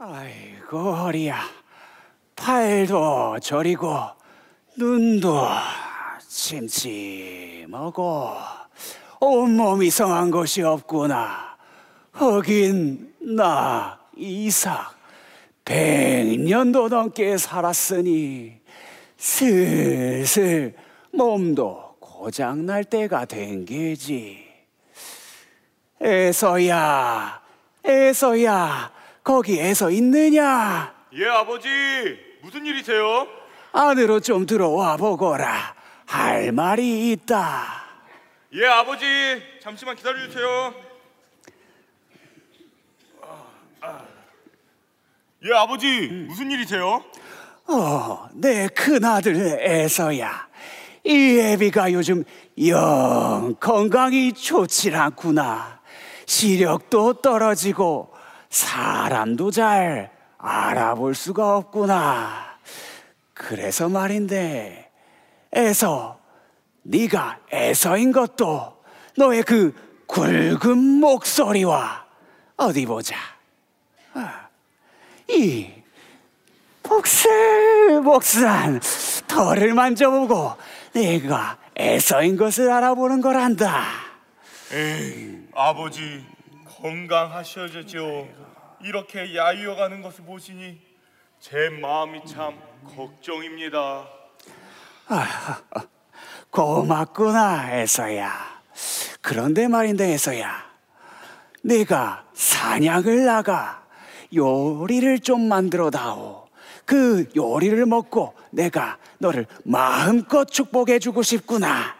아이고 허리야. 팔도 저리고 눈도 침침하고 온몸이 성한 것이 없구나. 하긴 나 이삭 백년도 넘게 살았으니 슬슬 몸도 고장날 때가 된 게지. 에서야 에서야 거기에서 있느냐 예, 아버지. 무슨 일이세요? 안으로 좀 들어와 보거라. 할 말이 있다. 예, 아버지. 잠시만 기다려 주세요. 예, 아버지. 무슨 일이세요? 어, 내 큰아들 애서야. 이 애비가 요즘 영 건강이 좋질 않구나. 시력도 떨어지고 사람도 잘 알아볼 수가 없구나. 그래서 말인데 애서 네가 애서인 것도 너의 그 굵은 목소리와 어디 보자. 아, 이 복슬복슬한 털을 만져보고 내가 애서인 것을 알아보는 거란다. 에이, 아버지. 건강하셔야죠. 이렇게 야유어 가는 것을 보시니 제 마음이 참 걱정입니다. 고맙구나, 애서야. 그런데 말인데, 애서야. 내가 사냥을 나가 요리를 좀 만들어 다오. 그 요리를 먹고 내가 너를 마음껏 축복해 주고 싶구나.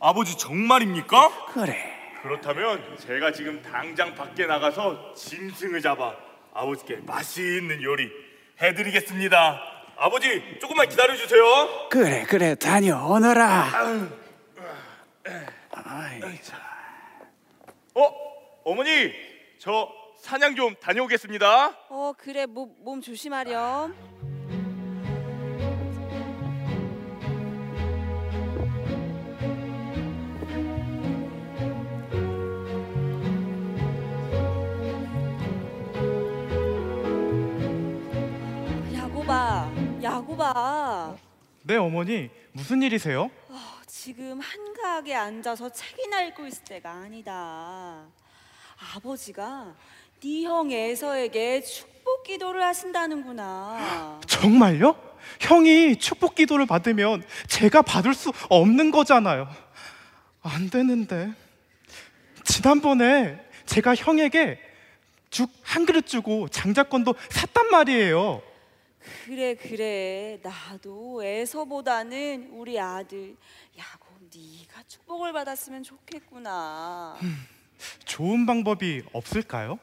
아버지 정말입니까? 그래. 그렇다면 제가 지금 당장 밖에 나가서 짐승을 잡아 아버지께 맛있는 요리 해드리겠습니다. 아버지 조금만 기다려 주세요. 그래, 그래. 다녀오너라. 아이, 참. 어, 어머니 저 사냥 좀 다녀오겠습니다. 어 그래 몸, 몸 조심하렴. 야고봐. 네 어머니 무슨 일이세요? 어, 지금 한가하게 앉아서 책이나 읽고 있을 때가 아니다. 아버지가 네 형 에서에게 축복 기도를 하신다는구나. 정말요? 형이 축복 기도를 받으면 제가 받을 수 없는 거잖아요. 안 되는데. 지난번에 제가 형에게 죽 한 그릇 주고 장자권도 샀단 말이에요. 그래 그래 나도 에서보다는 우리 아들 야곱 네가 축복을 받았으면 좋겠구나. 좋은 방법이 없을까요?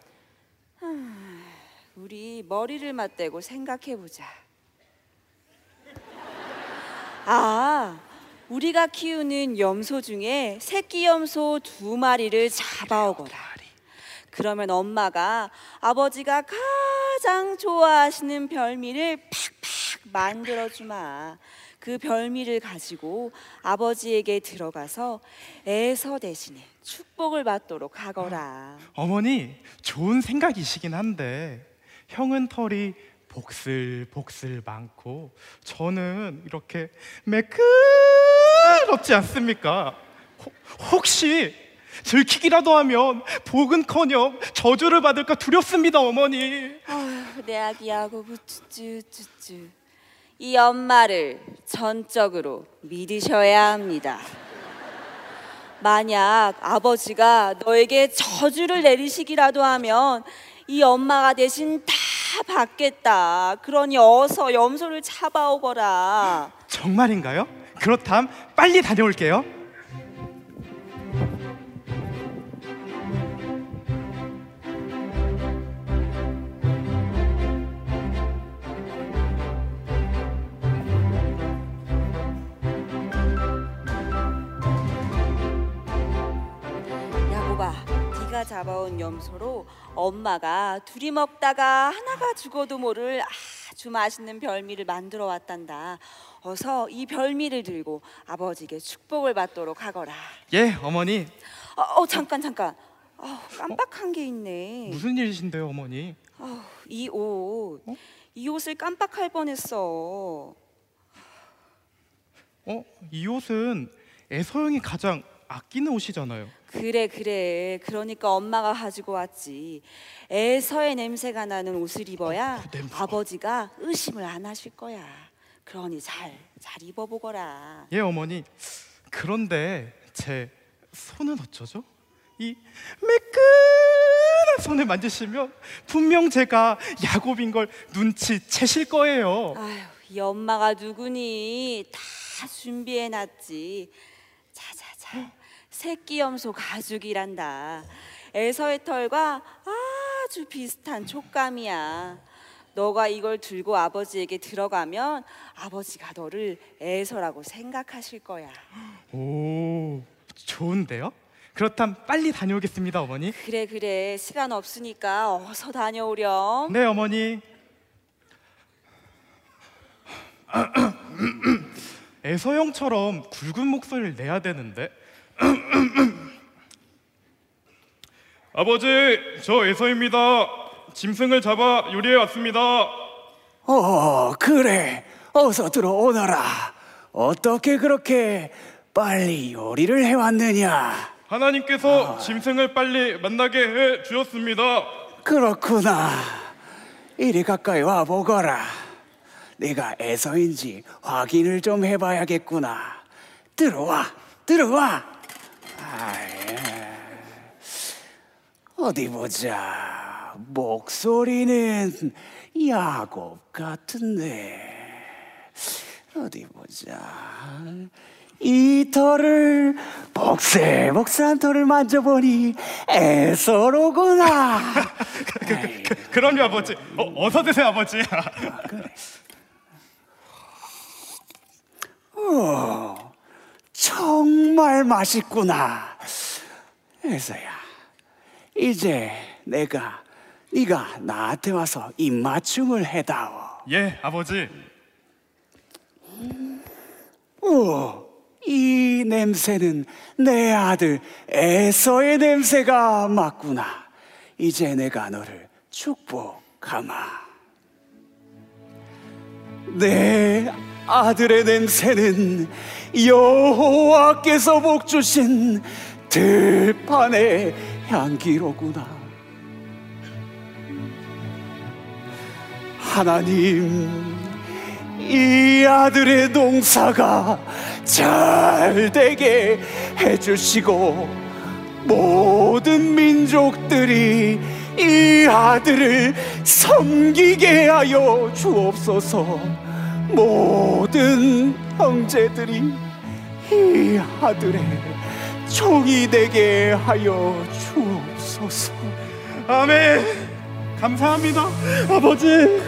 우리 머리를 맞대고 생각해 보자. 아, 우리가 키우는 염소 중에 새끼 염소 두 마리를 잡아오거라. 그러면 엄마가 아버지가 가 장 좋아하시는 별미를 팍팍 만들어 주마. 그 별미를 가지고 아버지에게 들어가서 애서 대신에 축복을 받도록 하거라. 어머니 좋은 생각이시긴 한데 형은 털이 복슬복슬 많고 저는 이렇게 매끄럽지 않습니까? 혹- 혹시 들키기라도 하면 복은커녕 저주를 받을까 두렵습니다 어머니 아휴, 내 아기 야고 쭈쭈쭈쭈. 이 엄마를 전적으로 믿으셔야 합니다. 만약 아버지가 너에게 저주를 내리시기라도 하면 이 엄마가 대신 다 받겠다. 그러니 어서 염소를 잡아오거라. 정말인가요? 그렇담 빨리 다녀올게요 잡아온 염소로 엄마가 둘이 먹다가 하나가 죽어도 모를 아주 맛있는 별미를 만들어 왔단다. 어서 이 별미를 들고 아버지께 축복을 받도록 하거라. 예 어머니 어, 어, 잠깐 잠깐. 어, 깜빡한 게 있네. 무슨 일이신데요 어머니 어, 이 옷, 이 옷을 깜빡할 뻔했어. 어? 이 옷은 에서 형이 가장 아끼는 옷이잖아요. 그래 그래. 그러니까 엄마가 가지고 왔지. 애서의 냄새가 나는 옷을 입어야 어, 그 냄새. 아버지가 의심을 안 하실 거야. 그러니 잘 잘 입어보거라. 예 어머니. 그런데 제 손은 어쩌죠? 이 매끈한 손을 만지시면 분명 제가 야곱인 걸 눈치채실 거예요. 아휴, 이 엄마가 누구니? 다 준비해 놨지. 자자자. 새끼 염소 가죽이란다. 에서의 털과 아주 비슷한 촉감이야. 너가 이걸 들고 아버지에게 들어가면 아버지가 너를 에서라고 생각하실 거야. 오, 좋은데요? 그렇다면 빨리 다녀오겠습니다, 어머니. 그래 그래 시간 없으니까 어서 다녀오렴. 네, 어머니. 에서 형처럼 굵은 목소리를 내야 되는데. 아버지, 저 에서입니다. 짐승을 잡아 요리해 왔습니다. 어, 그래. 어서 들어오너라. 어떻게 그렇게 빨리 요리를 해왔느냐? 하나님께서 짐승을 빨리 만나게 해 주셨습니다. 그렇구나. 이리 가까이 와 보거라. 네가 애서인지 확인을 좀 해봐야겠구나. 들어와, 들어와. 아이, 어디 보자. 목소리는 야곱 같은데. 어디 보자. 이 털을 복세복세한 털을 만져보니 애서로구나. 아이, 그럼요, 아버지. 어, 어서 드세요, 아버지. 어, 정말 맛있구나. 애서야, 이제 내가 네가 나한테 와서 입맞춤을 해다오. 예, 아버지. 오, 이 냄새는 내 아들 애서의 냄새가 맞구나. 이제 내가 너를 축복하마. 내 아들의 냄새는 여호와께서 복 주신 들판의 향기로구나. 하나님, 이 아들의 농사가 잘 되게 해주시고 모든 민족들이 이 아들을 섬기게 하여 주옵소서 모든 형제들이 이 아들의 종이 되게 하여 주옵소서 아멘. 감사합니다, 아버지.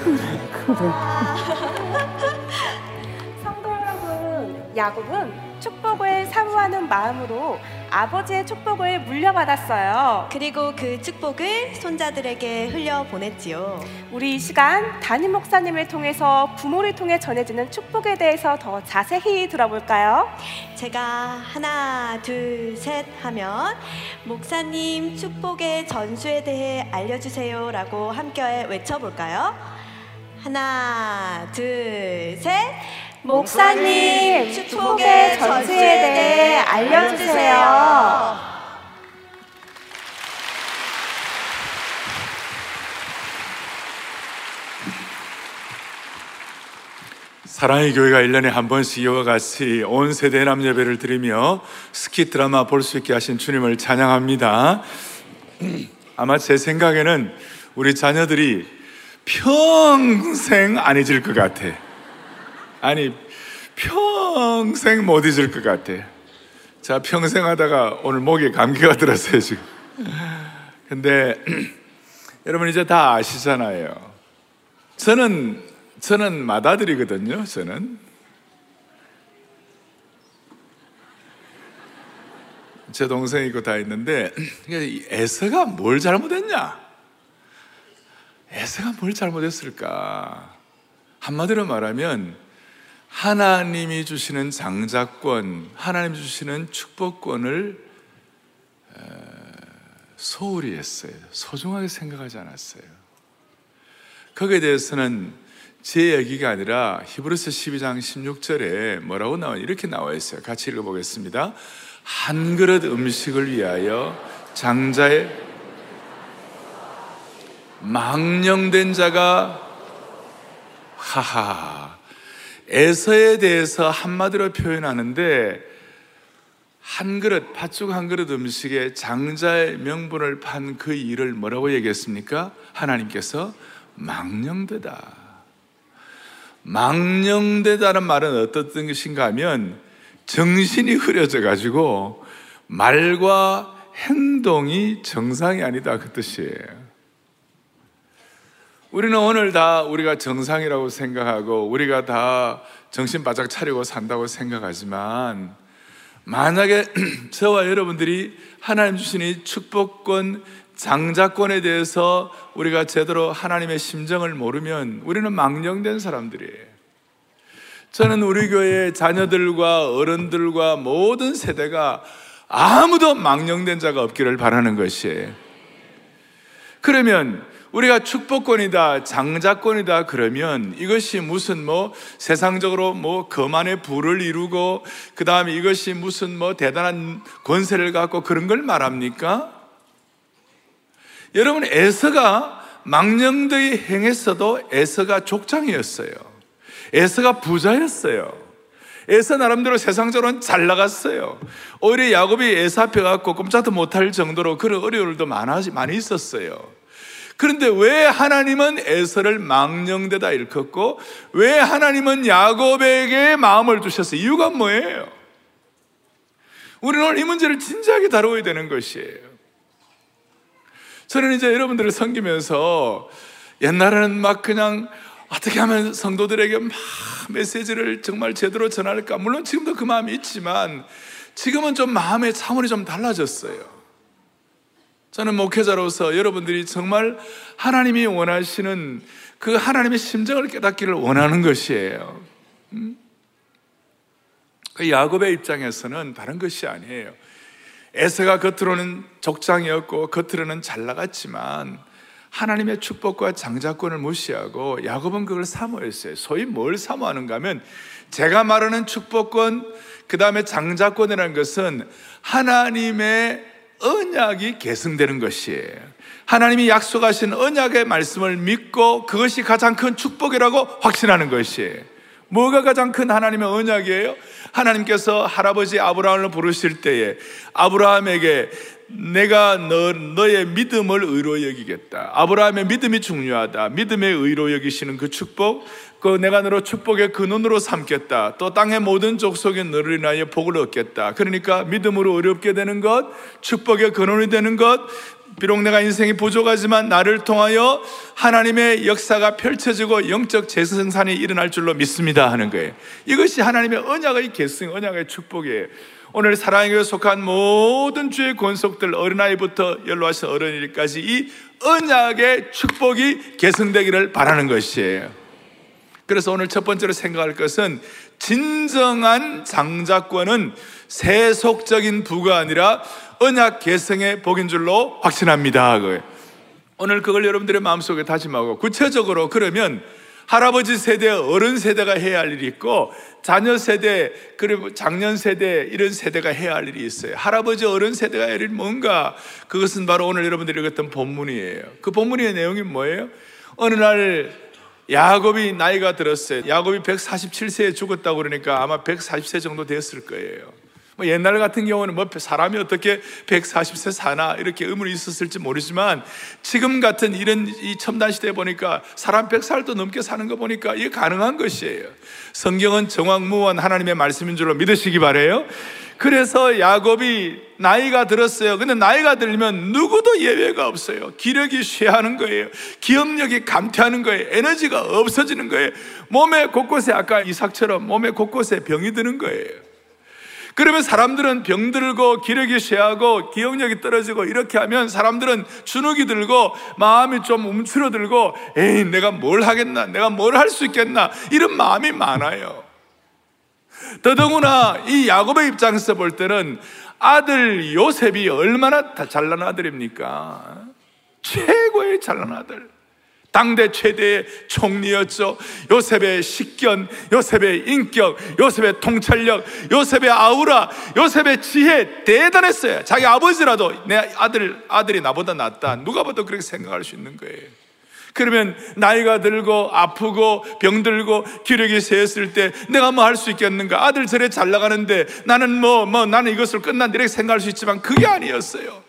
성도 여러분, 야곱은 축복을 사모하는 마음으로 아버지의 축복을 물려받았어요. 그리고 그 축복을 손자들에게 흘려 보냈지요. 우리 이 시간 담임 목사님을 통해서 부모를 통해 전해지는 축복에 대해서 더 자세히 들어볼까요? 제가 하나, 둘, 셋 하면 목사님 축복의 전수에 대해 알려주세요라고 함께 외쳐볼까요? 하나, 둘, 셋. 목사님, 축복의 전수에 대해 알려주세요. 사랑의 교회가 1년에 한 번씩 이와 같이 온 세대 남 예배를 드리며 스키 드라마 볼 수 있게 하신 주님을 찬양합니다. 아마 제 생각에는 우리 자녀들이 평생 안 잊을 것 같아. 아니, 평생 못 잊을 것 같아. 자, 평생 하다가 오늘 목에 감기가 들었어요, 지금. 근데 여러분 이제 다 아시잖아요. 저는 저는 맏아들이거든요. 저는 제 동생이 있고 다 있는데 이 에서가 뭘 잘못했냐? 에서가 뭘 잘못했을까? 한마디로 말하면 하나님이 주시는 장자권, 하나님 주시는 축복권을 에, 소홀히 했어요. 소중하게 생각하지 않았어요. 거기에 대해서는 제 얘기가 아니라 히브리서 12장 16절에 뭐라고 나와 이렇게 나와 있어요. 같이 읽어 보겠습니다. 한 그릇 음식을 위하여 장자의 망령된 자가 하하 에서에 대해서 한마디로 표현하는데 한 그릇 팥죽 한 그릇 음식에 장자의 명분을 판 그 일을 뭐라고 얘기했습니까? 하나님께서 망령되다. 망령되다는 말은 어떤 것인가 하면 정신이 흐려져 가지고 말과 행동이 정상이 아니다 그 뜻이에요. 우리는 오늘 다 우리가 정상이라고 생각하고 우리가 다 정신 바짝 차리고 산다고 생각하지만 만약에 저와 여러분들이 하나님 주신 이 축복권, 장자권에 대해서 우리가 제대로 하나님의 심정을 모르면 우리는 망령된 사람들이에요. 저는 우리 교회 자녀들과 어른들과 모든 세대가 아무도 망령된 자가 없기를 바라는 것이에요. 그러면 우리가 축복권이다, 장자권이다 그러면 이것이 무슨 뭐 세상적으로 뭐 거만의 부를 이루고 그 다음에 이것이 무슨 뭐 대단한 권세를 갖고 그런 걸 말합니까? 여러분 에서가 망령되이 행했어도 에서가 족장이었어요. 에서가 부자였어요. 에서 나름대로 세상적으로는 잘 나갔어요. 오히려 야곱이 에서 앞에 갖고 꼼짝도 못할 정도로 그런 어려움도 많이 있었어요. 그런데 왜 하나님은 에서를 망령되다 일컫고 왜 하나님은 야곱에게 마음을 주셨어요? 이유가 뭐예요? 우리는 오늘 이 문제를 진지하게 다루어야 되는 것이에요. 저는 이제 여러분들을 섬기면서 옛날에는 막 그냥 어떻게 하면 성도들에게 막 메시지를 정말 제대로 전할까? 물론 지금도 그 마음이 있지만 지금은 좀 마음의 차원이 좀 달라졌어요. 저는 목회자로서 여러분들이 정말 하나님이 원하시는 그 하나님의 심정을 깨닫기를 원하는 것이에요. 음? 그 야곱의 입장에서는 다른 것이 아니에요. 에서가 겉으로는 족장이었고 겉으로는 잘 나갔지만 하나님의 축복과 장자권을 무시하고 야곱은 그걸 사모했어요. 소위 뭘 사모하는가 하면 제가 말하는 축복권, 그 다음에 장자권이라는 것은 하나님의 언약이 계승되는 것이에요. 하나님이 약속하신 언약의 말씀을 믿고 그것이 가장 큰 축복이라고 확신하는 것이에요. 뭐가 가장 큰 하나님의 언약이에요? 하나님께서 할아버지 아브라함을 부르실 때에 아브라함에게 내가 너, 너의 믿음을 의로 여기겠다. 아브라함의 믿음이 중요하다. 믿음의 의로 여기시는 그 축복, 그 내가 너로 축복의 근원으로 삼겠다. 또 땅의 모든 족속이 너를 인하여 복을 얻겠다. 그러니까 믿음으로 어렵게 되는 것, 축복의 근원이 되는 것, 비록 내가 인생이 부족하지만 나를 통하여 하나님의 역사가 펼쳐지고 영적 재생산이 일어날 줄로 믿습니다 하는 거예요. 이것이 하나님의 언약의 계승, 언약의 축복이에요. 오늘 사랑에 속한 모든 주의 권속들 어린아이부터 연로하신 어른일까지 이 언약의 축복이 계승되기를 바라는 것이에요. 그래서 오늘 첫 번째로 생각할 것은 진정한 장자권은 세속적인 부가 아니라 언약 계승의 복인 줄로 확신합니다. 오늘 그걸 여러분들의 마음속에 다짐하고 구체적으로 그러면 할아버지 세대, 어른 세대가 해야 할 일이 있고 자녀 세대, 그리고 장년 세대 이런 세대가 해야 할 일이 있어요. 할아버지, 어른 세대가 해야 할 일이 뭔가 그것은 바로 오늘 여러분들이 읽었던 본문이에요. 그 본문의 내용이 뭐예요? 어느 날 야곱이 나이가 들었어요. 야곱이 147세에 죽었다고 그러니까 아마 140세 정도 됐을 거예요. 뭐 옛날 같은 경우는 뭐 사람이 어떻게 140세 사나 이렇게 의문이 있었을지 모르지만 지금 같은 이런 이 첨단 시대에 보니까 사람 100살도 넘게 사는 거 보니까 이게 가능한 것이에요. 성경은 정확무한 하나님의 말씀인 줄로 믿으시기 바래요. 그래서 야곱이 나이가 들었어요. 근데 나이가 들면 누구도 예외가 없어요. 기력이 쇠하는 거예요. 기억력이 감퇴하는 거예요. 에너지가 없어지는 거예요. 몸에 곳곳에 아까 이삭처럼 몸에 곳곳에 병이 드는 거예요. 그러면 사람들은 병들고 기력이 쇠하고 기억력이 떨어지고 이렇게 하면 사람들은 주눅이 들고 마음이 좀 움츠러들고 에이 내가 뭘 하겠나 내가 뭘 할 수 있겠나 이런 마음이 많아요. 더더구나 이 야곱의 입장에서 볼 때는 아들 요셉이 얼마나 잘난 아들입니까? 최고의 잘난 아들. 당대 최대의 총리였죠. 요셉의 식견, 요셉의 인격, 요셉의 통찰력, 요셉의 아우라, 요셉의 지혜 대단했어요. 자기 아버지라도 내 아들 아들이 나보다 낫다. 누가 봐도 그렇게 생각할 수 있는 거예요. 그러면 나이가 들고 아프고 병들고 기력이 세었을 때 내가 뭐 할 수 있겠는가? 아들 저래 잘 나가는데 나는 뭐, 뭐 나는 이것을 끝난 이렇게 생각할 수 있지만 그게 아니었어요.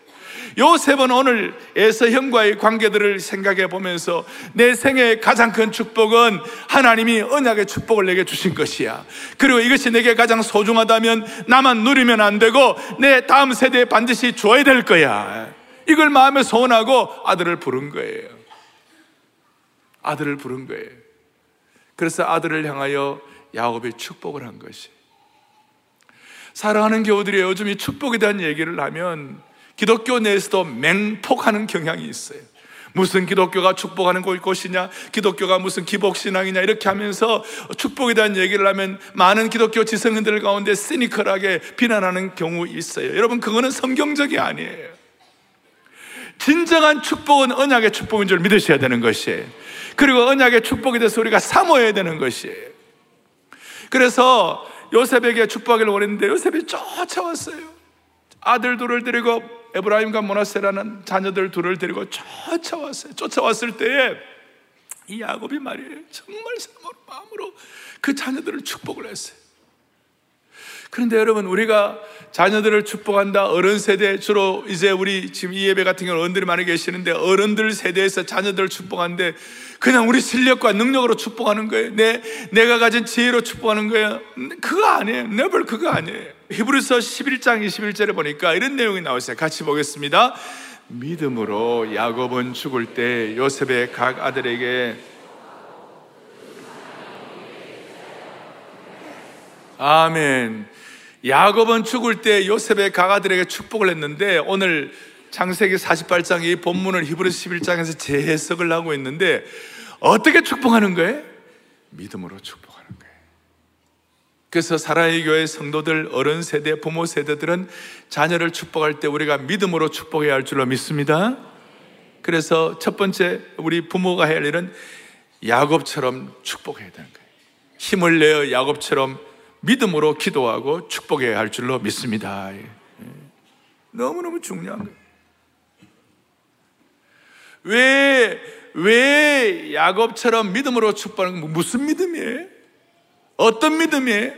요셉은 오늘 에서 형과의 관계들을 생각해 보면서 내 생애의 가장 큰 축복은 하나님이 언약의 축복을 내게 주신 것이야. 그리고 이것이 내게 가장 소중하다면 나만 누리면 안 되고 내 다음 세대에 반드시 줘야 될 거야. 이걸 마음에 소원하고 아들을 부른 거예요. 아들을 부른 거예요. 그래서 아들을 향하여 야곱이 축복을 한 것이. 사랑하는 교우들이 요즘 이 축복에 대한 얘기를 하면 기독교 내에서도 맹폭하는 경향이 있어요. 무슨 기독교가 축복하는 곳이냐, 기독교가 무슨 기복신앙이냐, 이렇게 하면서 축복에 대한 얘기를 하면 많은 기독교 지성인들 가운데 시니컬하게 비난하는 경우 있어요. 여러분, 그거는 성경적이 아니에요. 진정한 축복은 언약의 축복인 줄 믿으셔야 되는 것이에요. 그리고 언약의 축복에 대해서 우리가 사모해야 되는 것이에요. 그래서 요셉에게 축복을 원했는데 요셉이 쫓아왔어요. 아들 둘을 데리고 에브라임과 모나세라는 자녀들 둘을 데리고 쫓아왔어요. 쫓아왔을 때에 이 야곱이 말이에요. 정말 마음으로 그 자녀들을 축복을 했어요. 그런데 여러분 우리가 자녀들을 축복한다 어른 세대 주로 이제 우리 지금 이 예배 같은 경우 어른들이 많이 계시는데 어른들 세대에서 자녀들을 축복하는데 그냥 우리 실력과 능력으로 축복하는 거예요. 내 내가 가진 지혜로 축복하는 거예요. 그거 아니에요. never 그거 아니에요. 히브리서 11장 21절에 보니까 이런 내용이 나오세요. 같이 보겠습니다. 믿음으로 야곱은 죽을 때 요셉의 각 아들에게 아멘. 야곱은 죽을 때 요셉의 가가들에게 축복을 했는데 오늘 창세기 48장 이 본문을 히브리서 11장에서 재해석을 하고 있는데 어떻게 축복하는 거예요? 믿음으로 축복하는 거예요. 그래서 사랑의 교회 성도들 어른 세대 부모 세대들은 자녀를 축복할 때 우리가 믿음으로 축복해야 할 줄로 믿습니다. 그래서 첫 번째 우리 부모가 해야 할 일은 야곱처럼 축복해야 되는 거예요. 힘을 내어 야곱처럼 믿음으로 기도하고 축복해야 할 줄로 믿습니다. 예. 너무너무 중요한 거예요. 왜, 왜 야곱처럼 믿음으로 축복하는 건 무슨 믿음이에요? 어떤 믿음이에요?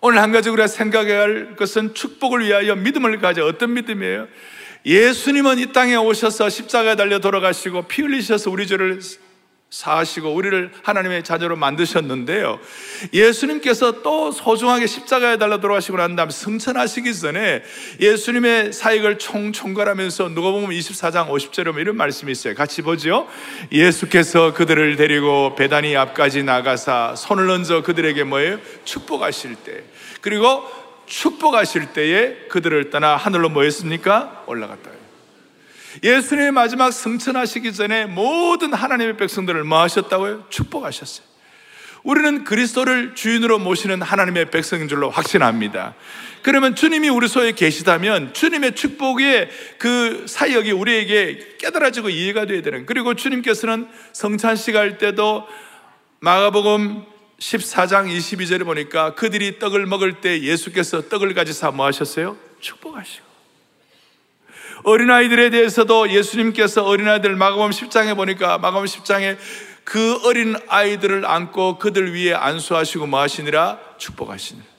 오늘 한 가지 우리가 생각해야 할 것은 축복을 위하여 믿음을 가져 어떤 믿음이에요? 예수님은 이 땅에 오셔서 십자가에 달려 돌아가시고 피 흘리셔서 우리 죄를 사시고 우리를 하나님의 자녀로 만드셨는데요. 예수님께서 또 소중하게 십자가에 달려 돌아가시고 난 다음 승천하시기 전에 예수님의 사역을 총총괄하면서 누가 보면 24장 50절에 이런 말씀이 있어요. 같이 보죠. 예수께서 그들을 데리고 배단이 앞까지 나가사 손을 얹어 그들에게 뭐예요? 축복하실 때. 그리고 축복하실 때에 그들을 떠나 하늘로 뭐 했습니까? 올라갔다. 예수님의 마지막 승천하시기 전에 모든 하나님의 백성들을 뭐 하셨다고요? 축복하셨어요. 우리는 그리스도를 주인으로 모시는 하나님의 백성인 줄로 확신합니다. 그러면 주님이 우리 속에 계시다면 주님의 축복의 그 사역이 우리에게 깨달아지고 이해가 되어야 되는. 그리고 주님께서는 성찬식 할 때도 마가복음 14장 22절에 보니까 그들이 떡을 먹을 때 예수께서 떡을 가지사 뭐 하셨어요? 축복하시고. 어린아이들에 대해서도 예수님께서 어린아이들 마가복음 10장에 보니까 마가복음 10장에 그 어린 아이들을 안고 그들 위에 안수하시고 뭐 하시니라 축복하시니라.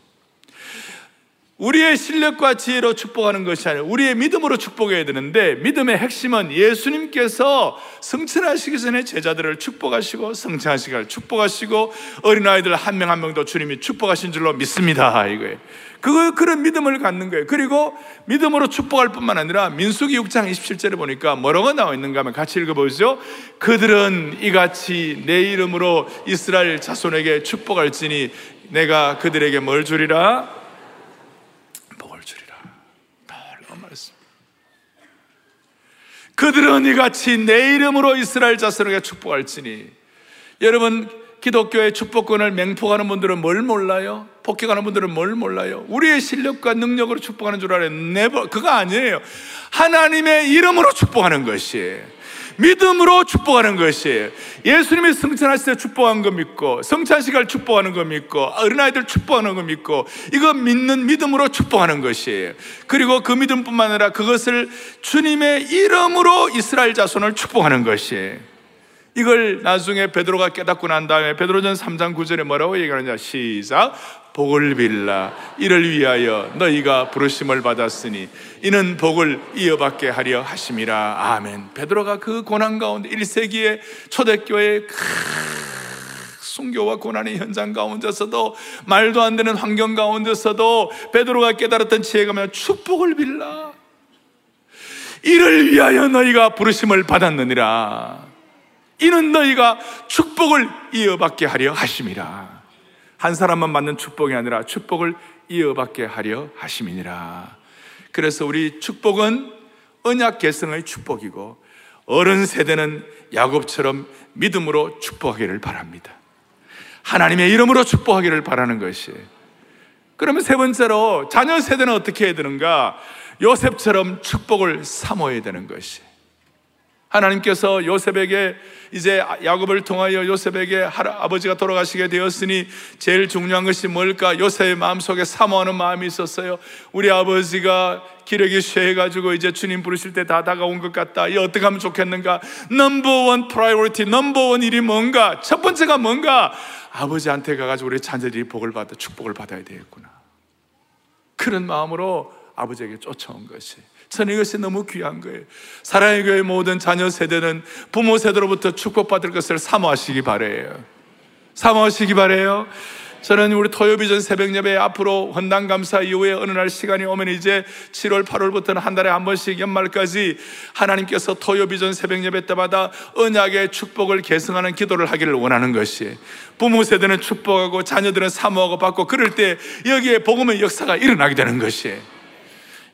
우리의 실력과 지혜로 축복하는 것이 아니라 우리의 믿음으로 축복해야 되는데 믿음의 핵심은 예수님께서 성천하시기 전에 제자들을 축복하시고 성천하시기를 축복하시고 어린아이들 한 명 한 명도 주님이 축복하신 줄로 믿습니다. 이거예요. 그 그런 믿음을 갖는 거예요. 그리고 믿음으로 축복할 뿐만 아니라 민수기 6장 27절에 보니까 뭐라고 나와 있는가 하면 같이 읽어보죠. 그들은 이같이 내 이름으로 이스라엘 자손에게 축복할지니 내가 그들에게 뭘 주리라? 그들은 이같이 내 이름으로 이스라엘 자손에게 축복할지니 여러분 기독교의 축복권을 맹폭하는 분들은 뭘 몰라요? 폭격하는 분들은 뭘 몰라요? 우리의 실력과 능력으로 축복하는 줄 알아요. 네버 그거 아니에요. 하나님의 이름으로 축복하는 것이 믿음으로 축복하는 것이에요. 예수님이 성찬하실 때 축복한 거 믿고, 성찬식을 축복하는 거 믿고, 어린아이들 축복하는 거 믿고, 이거 믿는 믿음으로 축복하는 것이에요. 그리고 그 믿음뿐만 아니라 그것을 주님의 이름으로 이스라엘 자손을 축복하는 것이에요. 이걸 나중에 베드로가 깨닫고 난 다음에 베드로전 3장 9절에 뭐라고 얘기하느냐 시작 복을 빌라. 이를 위하여 너희가 부르심을 받았으니 이는 복을 이어받게 하려 하심이라. 아멘. 베드로가 그 고난 가운데 1세기의 초대교회 순교와 고난의 현장 가운데서도 말도 안 되는 환경 가운데서도 베드로가 깨달았던 지혜가 뭐냐? 축복을 빌라. 이를 위하여 너희가 부르심을 받았느니라. 이는 너희가 축복을 이어받게 하려 하심이라. 한 사람만 받는 축복이 아니라 축복을 이어받게 하려 하심이니라. 그래서 우리 축복은 언약 계승의 축복이고 어른 세대는 야곱처럼 믿음으로 축복하기를 바랍니다. 하나님의 이름으로 축복하기를 바라는 것이. 그러면 세 번째로 자녀 세대는 어떻게 해야 되는가? 요셉처럼 축복을 사모해야 되는 것이. 하나님께서 요셉에게 이제 야곱을 통하여 요셉에게 아버지가 돌아가시게 되었으니 제일 중요한 것이 뭘까? 요셉의 마음속에 사모하는 마음이 있었어요. 우리 아버지가 기력이 쇠해가지고 이제 주님 부르실 때 다 다가온 것 같다. 이 어떻게 하면 좋겠는가? number one priority, number one 일이 뭔가? 첫 번째가 뭔가? 아버지한테 가가지고 우리 자녀들이 복을 받아 축복을 받아야 되겠구나. 그런 마음으로 아버지에게 쫓아온 것이. 저는 이것이 너무 귀한 거예요. 사랑의 교회 모든 자녀 세대는 부모 세대로부터 축복받을 것을 사모하시기 바래요. 사모하시기 바래요. 저는 우리 토요비전 새벽 예배 앞으로 헌당 감사 이후에 어느 날 시간이 오면 이제 7월, 8월부터는 한 달에 한 번씩 연말까지 하나님께서 토요비전 새벽 예배 때마다 언약의 축복을 계승하는 기도를 하기를 원하는 것이 부모 세대는 축복하고 자녀들은 사모하고 받고 그럴 때 여기에 복음의 역사가 일어나게 되는 것이에요.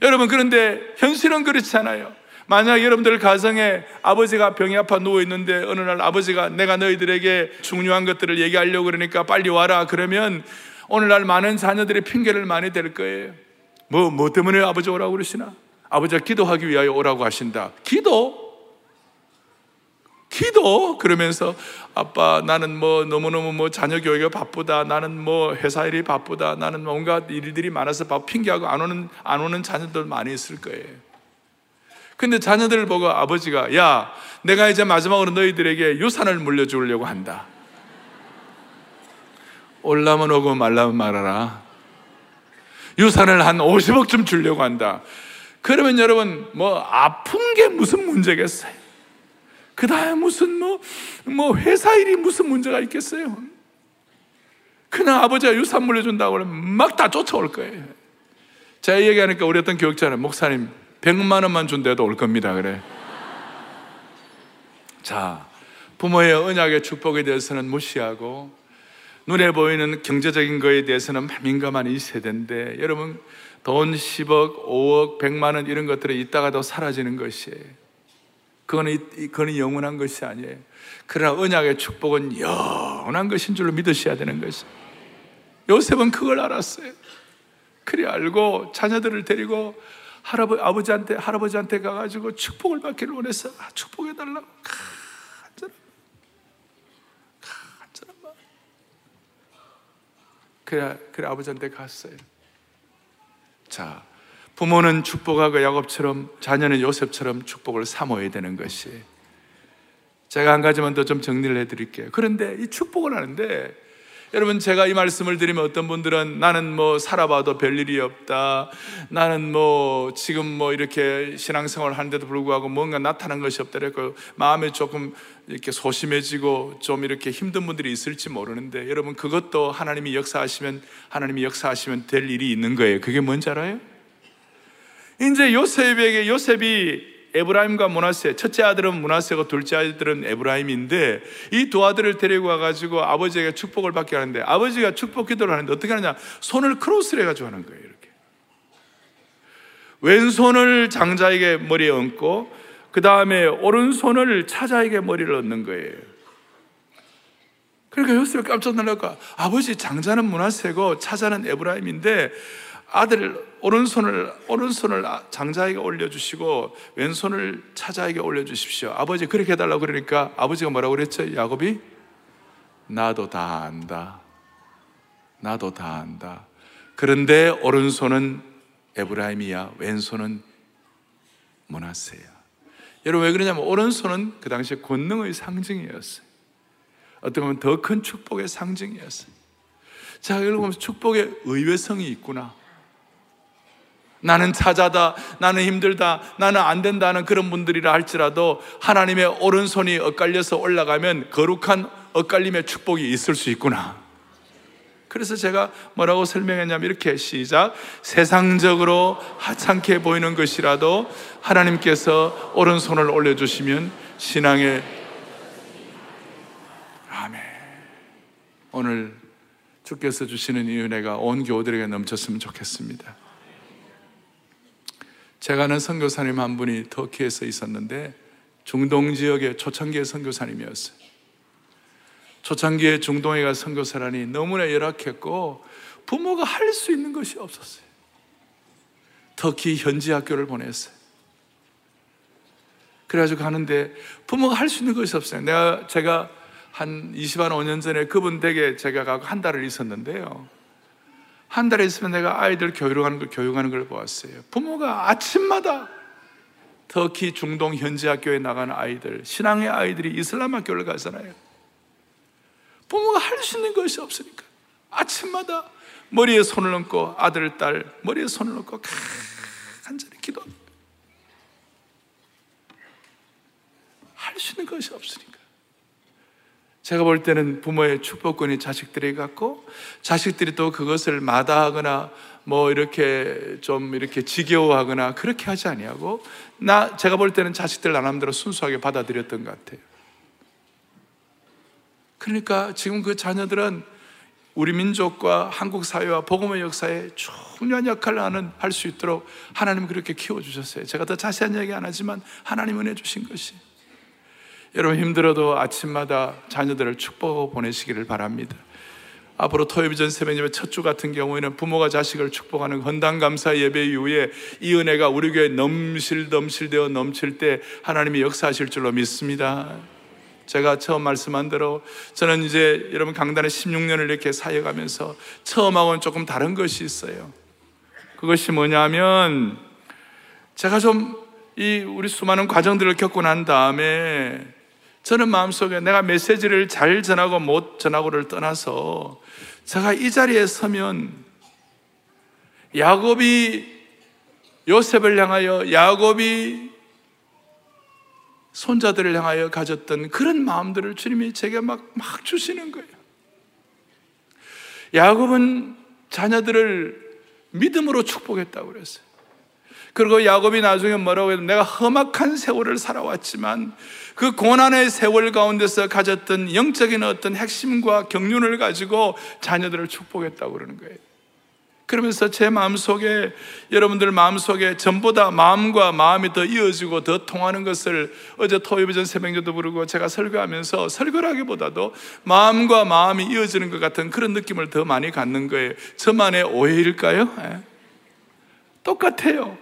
여러분, 그런데 현실은 그렇지 않아요. 만약 여러분들 가정에 아버지가 병이 아파 누워 있는데 어느 날 아버지가 내가 너희들에게 중요한 것들을 얘기하려고 그러니까 빨리 와라 그러면 오늘날 많은 자녀들이 핑계를 많이 댈 거예요. 뭐, 뭐 때문에 아버지 오라고 그러시나? 아버지가 기도하기 위하여 오라고 하신다. 기도? 기도 그러면서 아빠 나는 뭐 너무너무 뭐 자녀 교육이 바쁘다 나는 뭐 회사 일이 바쁘다 나는 뭔가 일들이 많아서 바 핑계하고 안 오는 안 오는 자녀들 많이 있을 거예요. 근데 자녀들을 보고 아버지가 야 내가 이제 마지막으로 너희들에게 유산을 물려주려고 한다. 올라면 오고 말라면 말아라. 유산을 한 50억쯤 주려고 한다. 그러면 여러분 뭐 아픈 게 무슨 문제겠어요? 그 다음에 무슨 뭐, 뭐 회사 일이 무슨 문제가 있겠어요? 그냥 아버지가 유산 물려준다고 하면 막 다 쫓아올 거예요. 제가 얘기하니까 우리 어떤 교육자는 목사님 100만 원만 준대도 올 겁니다. 그래. 자, 부모의 언약의 축복에 대해서는 무시하고 눈에 보이는 경제적인 거에 대해서는 민감한 이 세대인데 여러분 돈 10억, 5억, 100만 원 이런 것들은 있다가도 사라지는 것이에요. 그거는, 그거는 영원한 것이 아니에요. 그러나 언약의 축복은 영원한 것인 줄로 믿으셔야 되는 것이. 요셉은 그걸 알았어요. 그래 알고 자녀들을 데리고 할아버, 아버지한테, 할아버지한테 가가지고 축복을 받기를 원해서 아, 축복해달라고. 간절한, 간절한 마음. 그래, 그래 아버지한테 갔어요. 자, 부모는 축복하고 야곱처럼 자녀는 요셉처럼 축복을 사모해야 되는 것이 제가 한 가지만 더 좀 정리를 해드릴게요. 그런데 이 축복을 하는데 여러분 제가 이 말씀을 드리면 어떤 분들은 나는 뭐 살아봐도 별일이 없다. 나는 뭐 지금 뭐 이렇게 신앙생활 하는데도 불구하고 뭔가 나타난 것이 없다. 그래서 마음에 조금 이렇게 소심해지고 좀 이렇게 힘든 분들이 있을지 모르는데 여러분 그것도 하나님이 역사하시면 하나님이 역사하시면 될 일이 있는 거예요. 그게 뭔지 알아요? 이제 요셉에게 요셉이 에브라임과 문하세 첫째 아들은 문하세고 둘째 아들은 에브라임인데 이 두 아들을 데리고 와가지고 아버지에게 축복을 받게 하는데 아버지가 축복 기도를 하는데 어떻게 하느냐? 손을 크로스를 해가지고 하는 거예요 이렇게. 왼손을 장자에게 머리에 얹고 그 다음에 오른손을 차자에게 머리를 얹는 거예요. 그러니까 요셉이 깜짝 놀랄까 아버지 장자는 문하세고 차자는 에브라임인데 아들 오른손을 오른손을 아- 장자에게 올려주시고 왼손을 차자에게 올려주십시오. 아버지 그렇게 해달라고 그러니까 아버지가 뭐라고 그랬죠? 야곱이 나도 다 안다. 나도 다 안다. 그런데 오른손은 에브라임이야, 왼손은 모나세야. 여러분 왜 그러냐면 오른손은 그 당시에 권능의 상징이었어요. 어떻게 보면 더 큰 축복의 상징이었어요. 자, 여러분 축복의 의외성이 있구나. 나는 차자다, 나는 힘들다, 나는 안 된다는 그런 분들이라 할지라도 하나님의 오른손이 엇갈려서 올라가면 거룩한 엇갈림의 축복이 있을 수 있구나. 그래서 제가 뭐라고 설명했냐면 이렇게 시작. 세상적으로 하찮게 보이는 것이라도 하나님께서 오른손을 올려주시면 신앙의 아멘. 오늘 주께서 주시는 이 은혜가 온 교우들에게 넘쳤으면 좋겠습니다. 제가 아는 선교사님 한 분이 터키에서 있었는데 중동 지역의 초창기의 선교사님이었어요. 초창기에 중동에 가 선교사라니 너무나 열악했고 부모가 할 수 있는 것이 없었어요. 터키 현지 학교를 보냈어요. 그래가지고 가는데 부모가 할 수 있는 것이 없어요. 내가 제가 한 20한 5년 전에 그분 댁에 제가 가고 한 달을 있었는데요. 한 달에 있으면 내가 아이들 교육하는 걸, 교육하는 걸 보았어요. 부모가 아침마다 터키 중동 현지 학교에 나가는 아이들, 신앙의 아이들이 이슬람 학교를 가잖아요. 부모가 할 수 있는 것이 없으니까 아침마다 머리에 손을 얹고 아들, 딸 머리에 손을 얹고 간절히 기도. 할 수 있는 것이 없으니까. 제가 볼 때는 부모의 축복권이 자식들에게 갖고 자식들이 또 그것을 마다하거나 뭐 이렇게 좀 이렇게 지겨워하거나 그렇게 하지 아니하고 나 제가 볼 때는 자식들 나름대로 순수하게 받아들였던 것 같아요. 그러니까 지금 그 자녀들은 우리 민족과 한국 사회와 복음의 역사에 중요한 역할을 하는 할 수 있도록 하나님 그렇게 키워 주셨어요. 제가 더 자세한 얘기 안 하지만 하나님 은혜 주신 것이 여러분 힘들어도 아침마다 자녀들을 축복하고 보내시기를 바랍니다. 앞으로 토요비전 예배 첫주 같은 경우에는 부모가 자식을 축복하는 헌당 감사 예배 이후에 이 은혜가 우리 교회에 넘실 넘실되어 넘칠 때 하나님이 역사하실 줄로 믿습니다. 제가 처음 말씀한 대로 저는 이제 여러분 강단에 16년을 이렇게 사역하면서 처음하고는 조금 다른 것이 있어요. 그것이 뭐냐면 제가 좀 이 우리 수많은 과정들을 겪고 난 다음에 저는 마음속에 내가 메시지를 잘 전하고 못 전하고를 떠나서 제가 이 자리에 서면 야곱이 요셉을 향하여 야곱이 손자들을 향하여 가졌던 그런 마음들을 주님이 제게 막, 막 주시는 거예요. 야곱은 자녀들을 믿음으로 축복했다고 그랬어요. 그리고 야곱이 나중에 뭐라고 해도 내가 험악한 세월을 살아왔지만 그 고난의 세월 가운데서 가졌던 영적인 어떤 핵심과 경륜을 가지고 자녀들을 축복했다고 그러는 거예요. 그러면서 제 마음속에 여러분들 마음속에 전보다 마음과 마음이 더 이어지고 더 통하는 것을 어제 토요일전 새벽기도 부르고 제가 설교하면서 설교라기보다도 마음과 마음이 이어지는 것 같은 그런 느낌을 더 많이 갖는 거예요. 저만의 오해일까요? 예. 똑같아요.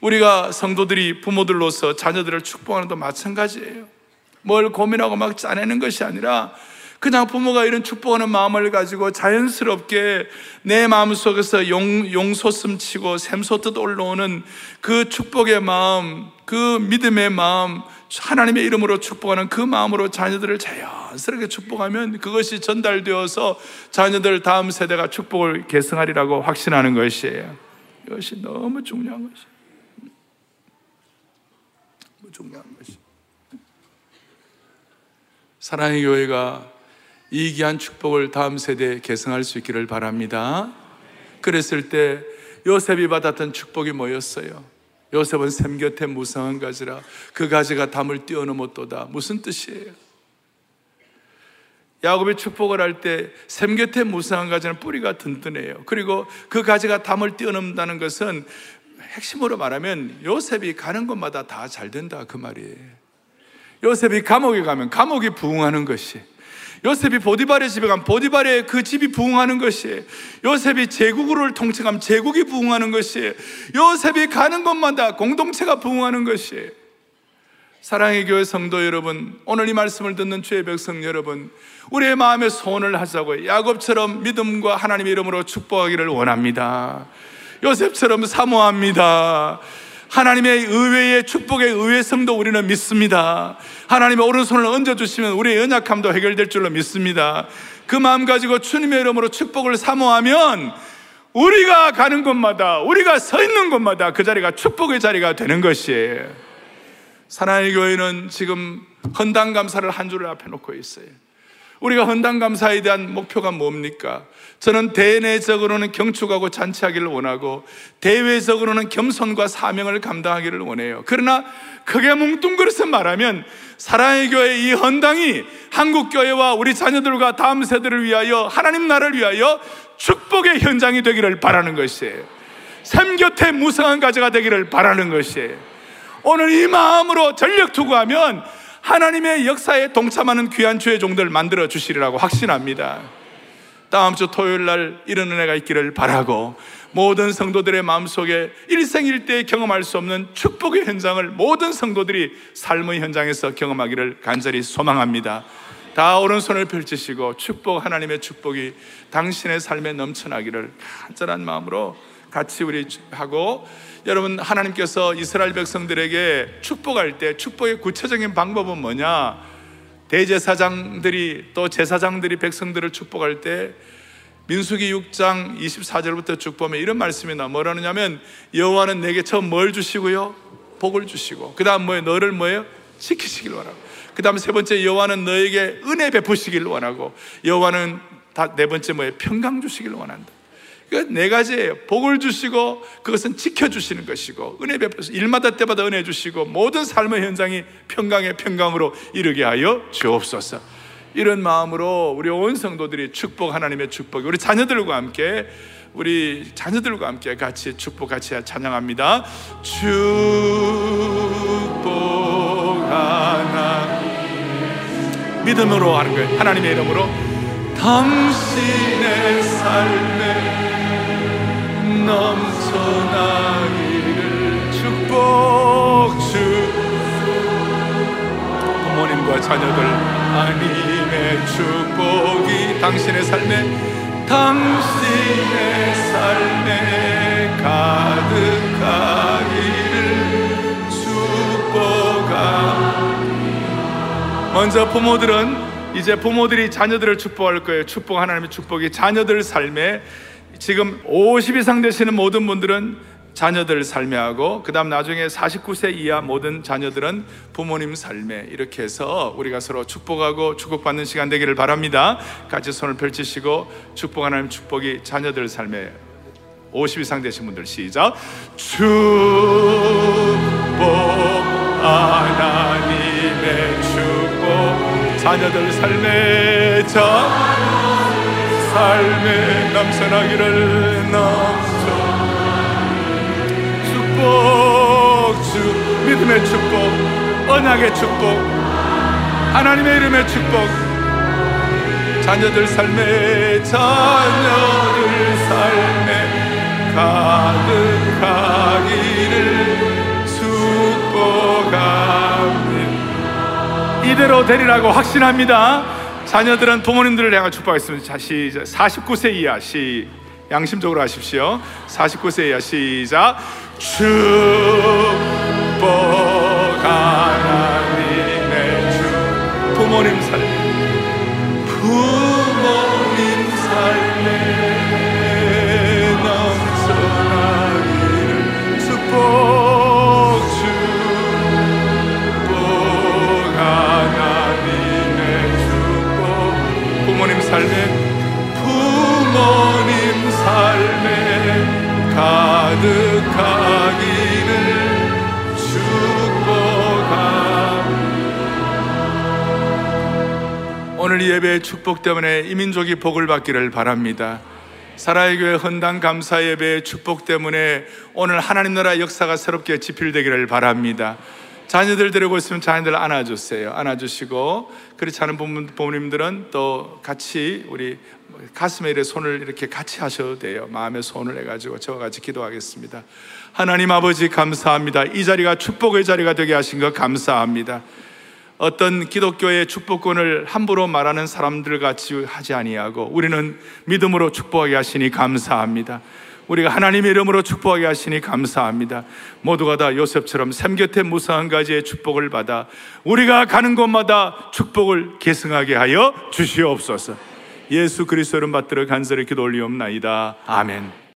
우리가 성도들이 부모들로서 자녀들을 축복하는 도 마찬가지예요. 뭘 고민하고 막 짜내는 것이 아니라 그냥 부모가 이런 축복하는 마음을 가지고 자연스럽게 내 마음속에서 용, 용솟음 치고 샘솟듯 올라오는 그 축복의 마음, 그 믿음의 마음, 하나님의 이름으로 축복하는 그 마음으로 자녀들을 자연스럽게 축복하면 그것이 전달되어서 자녀들 다음 세대가 축복을 계승하리라고 확신하는 것이에요. 이것이 너무 중요한 것이에요. 중요한 것이. 사랑의 교회가 이 귀한 축복을 다음 세대에 계승할 수 있기를 바랍니다. 그랬을 때 요셉이 받았던 축복이 뭐였어요? 요셉은 샘 곁에 무성한 가지라 그 가지가 담을 뛰어넘었도다. 무슨 뜻이에요? 야곱이 축복을 할 때 샘 곁에 무성한 가지는 뿌리가 든든해요. 그리고 그 가지가 담을 뛰어넘는다는 것은 핵심으로 말하면 요셉이 가는 곳마다 다 잘 된다 그 말이에요. 요셉이 감옥에 가면 감옥이 부흥하는 것이 요셉이 보디발의 집에 가면 보디발의 그 집이 부흥하는 것이에요. 요셉이 제국을 통치하면 제국이 부흥하는 것이에요. 요셉이 가는 곳마다 공동체가 부흥하는 것이에요. 사랑의 교회 성도 여러분, 오늘 이 말씀을 듣는 주의 백성 여러분, 우리의 마음에 소원을 하자고요. 야곱처럼 믿음과 하나님의 이름으로 축복하기를 원합니다. 요셉처럼 사모합니다. 하나님의 의외의 축복의 의외 성도 우리는 믿습니다. 하나님의 오른손을 얹어주시면 우리의 연약함도 해결될 줄로 믿습니다. 그 마음 가지고 주님의 이름으로 축복을 사모하면 우리가 가는 곳마다, 우리가 서 있는 곳마다 그 자리가 축복의 자리가 되는 것이에요. 사나이 교회는 지금 헌당 감사를 한 주를 앞에 놓고 있어요. 우리가 헌당 감사에 대한 목표가 뭡니까? 저는 대내적으로는 경축하고 잔치하기를 원하고 대외적으로는 겸손과 사명을 감당하기를 원해요. 그러나 크게 뭉뚱그려서 말하면 사랑의 교회 이 헌당이 한국 교회와 우리 자녀들과 다음 세대를 위하여 하나님 나라를 위하여 축복의 현장이 되기를 바라는 것이에요. 삶 곁에 무성한 가지가 되기를 바라는 것이에요. 오늘 이 마음으로 전력 투구하면 하나님의 역사에 동참하는 귀한 주의 종들 만들어 주시리라고 확신합니다. 다음 주 토요일 날 이런 은혜가 있기를 바라고 모든 성도들의 마음속에 일생일대에 경험할 수 없는 축복의 현장을 모든 성도들이 삶의 현장에서 경험하기를 간절히 소망합니다. 다 오른손을 펼치시고 축복 하나님의 축복이 당신의 삶에 넘쳐나기를 간절한 마음으로 같이 우리 하고 여러분 하나님께서 이스라엘 백성들에게 축복할 때 축복의 구체적인 방법은 뭐냐? 대제사장들이 또 제사장들이 백성들을 축복할 때 민수기 6장 24절부터 쭉 보면 이런 말씀이 나 뭐라느냐면 여호와는 내게 처음 뭘 주시고요? 복을 주시고 그다음 뭐예요? 너를 뭐예요? 지키시길 원하고 그다음 세 번째 여호와는 너에게 은혜 베푸시길 원하고 여호와는 다네 번째 뭐예요? 평강 주시길 원한다. 그 네 가지예요. 복을 주시고 그것은 지켜주시는 것이고 은혜 베푸시 일마다 때마다 은혜 주시고 모든 삶의 현장이 평강의 평강으로 이르게 하여 주옵소서. 이런 마음으로 우리 온 성도들이 축복 하나님의 축복 우리 자녀들과 함께 우리 자녀들과 함께 같이 축복 같이 찬양합니다. 축복 하나 믿음으로 하는 거예요. 하나님의 이름으로 당신의 삶에 넘쳐나기를 축복 주 부모님과 자녀들 하나님의 축복이 당신의 삶에 당신의 삶에 가득하기를 축복하 먼저 부모들은 이제 부모들이 자녀들을 축복할 거예요. 축복 하나님의 축복이 자녀들 삶에 지금 50 이상 되시는 모든 분들은 자녀들 삶에 하고 그 다음 나중에 49세 이하 모든 자녀들은 부모님 삶에 이렇게 해서 우리가 서로 축복하고 축복받는 시간 되기를 바랍니다. 같이 손을 펼치시고 축복 하나님 축복이 자녀들 삶에 50 이상 되신 분들 시작. 축복 하나님의 축복 자녀들 삶에 자 삶에 넘쳐나기를 넘쳐 축복 주 믿음의 축복 언약의 축복 하나님의 이름의 축복 자녀들 삶에 자녀들 삶에 가득하기를 축복합니다. 이대로 되리라고 확신합니다 자녀들은 부모님들을 향해 축복하겠습니다. 자, 시작. 49세 이하 시 양심적으로 하십시오. 49세 이하 시작. 축복 삶에 부모님 삶에 가득하기를 축복합 오늘 이 예배의 축복 때문에 이민족이 복을 받기를 바랍니다. 사라의 교회 헌당 감사 예배의 축복 때문에 오늘 하나님 나라 역사가 새롭게 지필되기를 바랍니다. 자녀들 데리고 있으면 자녀들 안아주세요. 안아주시고 그렇지 않은 부모- 부모님들은 또 같이 우리 가슴에 이렇게 손을 이렇게 같이 하셔도 돼요. 마음에 손을 해가지고 저와 같이 기도하겠습니다. 하나님 아버지 감사합니다. 이 자리가 축복의 자리가 되게 하신 것 감사합니다. 어떤 기독교의 축복권을 함부로 말하는 사람들 같이 하지 아니하고 우리는 믿음으로 축복하게 하시니 감사합니다. 우리가 하나님의 이름으로 축복하게 하시니 감사합니다. 모두가 다 요셉처럼 샘 곁에 무수한 가지의 축복을 받아 우리가 가는 곳마다 축복을 계승하게 하여 주시옵소서. 예수 그리스도를 받들어 간절히 기도 올리옵나이다. 아멘.